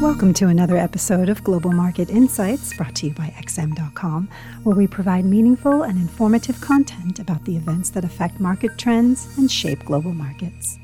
Welcome to another episode of Global Market Insights brought to you by XM.com, where we provide meaningful and informative content about the events that affect market trends and shape global markets.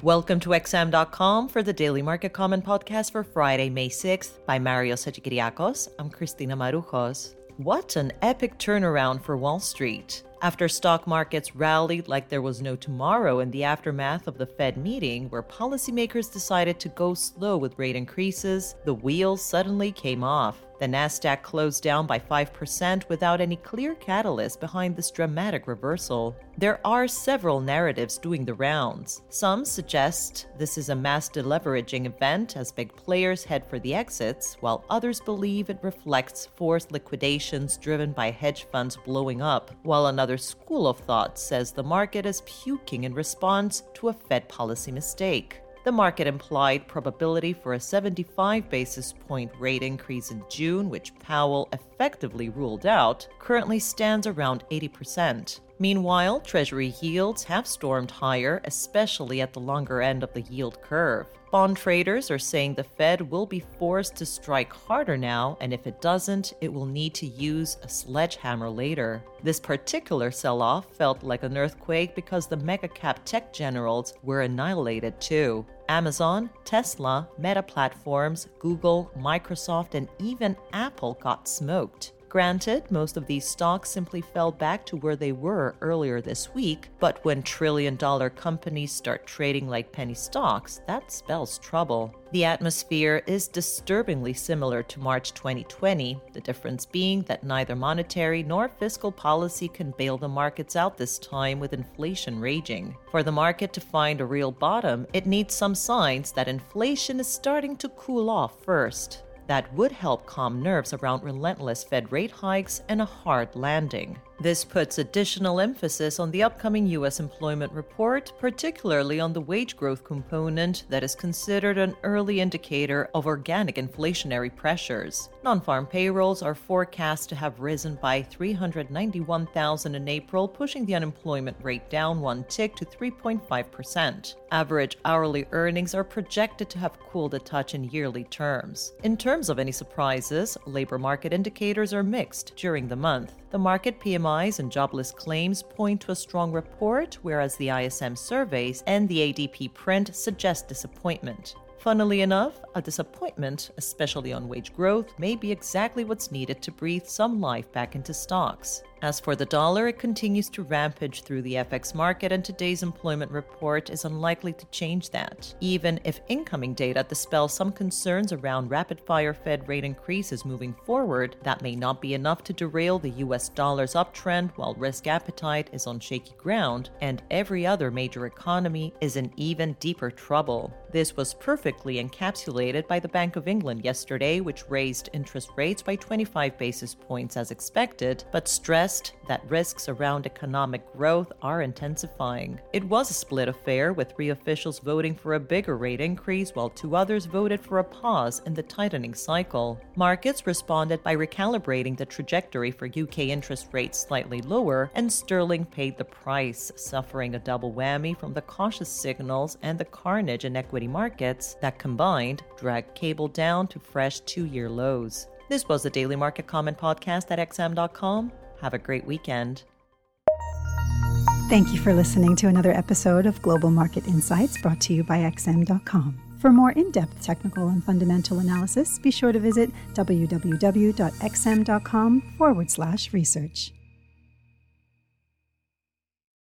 Welcome to XM.com for the Daily Market Comment podcast for Friday, May 6th by Mario Hadjikyriacos. I'm Christina Marujos. What an epic turnaround for Wall Street. After stock markets rallied like there was no tomorrow in the aftermath of the Fed meeting, where policymakers decided to go slow with rate increases, the wheels suddenly came off. The Nasdaq closed down by 5% without any clear catalyst behind this dramatic reversal. There are several narratives doing the rounds. Some suggest this is a mass deleveraging event as big players head for the exits, while others believe it reflects forced liquidations driven by hedge funds blowing up, while another school of thought says the market is puking in response to a Fed policy mistake. The market implied probability for a 75 basis point rate increase in June, which Powell effectively ruled out, currently stands around 80%. Meanwhile, Treasury yields have stormed higher, especially at the longer end of the yield curve. Bond traders are saying the Fed will be forced to strike harder now, and if it doesn't, it will need to use a sledgehammer later. This particular sell off felt like an earthquake because the mega cap tech generals were annihilated too. Amazon, Tesla, Meta Platforms, Google, Microsoft, and even Apple got smoked. Granted, most of these stocks simply fell back to where they were earlier this week, but when trillion dollar companies start trading like penny stocks, that spells trouble. The atmosphere is disturbingly similar to March 2020, the difference being that neither monetary nor fiscal policy can bail the markets out this time with inflation raging. For the market to find a real bottom, it needs some signs that inflation is starting to cool off first that would help calm nerves around relentless Fed rate hikes and a hard landing. This puts additional emphasis on the upcoming U.S. employment report, particularly on the wage growth component that is considered an early indicator of organic inflationary pressures. Non farm payrolls are forecast to have risen by 391,000 in April, pushing the unemployment rate down one tick to 3.5%. Average hourly earnings are projected to have cooled a touch in yearly terms. In terms of any surprises, labor market indicators are mixed during the month. The Markit PMIs and jobless claims point to a strong report, whereas the ISM surveys and the ADP print suggest disappointment. Funnily enough, a disappointment, especially on wage growth, may be exactly what's needed to breathe some life back into stocks. As for the dollar, it continues to rampage through the FX market, and today's employment report is unlikely to change that. Even if incoming data dispels some concerns around rapid fire Fed rate increases moving forward, that may not be enough to derail the US dollar's uptrend while risk appetite is on shaky ground, and every other major economy is in even deeper trouble. This was perfectly encapsulated by the Bank of England yesterday, which raised interest rates by 25 basis points as expected, but stressed that risks around economic growth are intensifying. It was a split affair, with three officials voting for a bigger rate increase while two others voted for a pause in the tightening cycle. Markets responded by recalibrating the trajectory for UK interest rates slightly lower, and sterling paid the price, suffering a double whammy from the cautious signals and the carnage in equity markets that combined dragged cable down to fresh two year lows. This was the Daily Market Comment Podcast at XM.com. Have a great weekend. Thank you for listening to another episode of Global Market Insights brought to you by XM.com. For more in depth technical and fundamental analysis, be sure to visit www.xm.com forward slash research.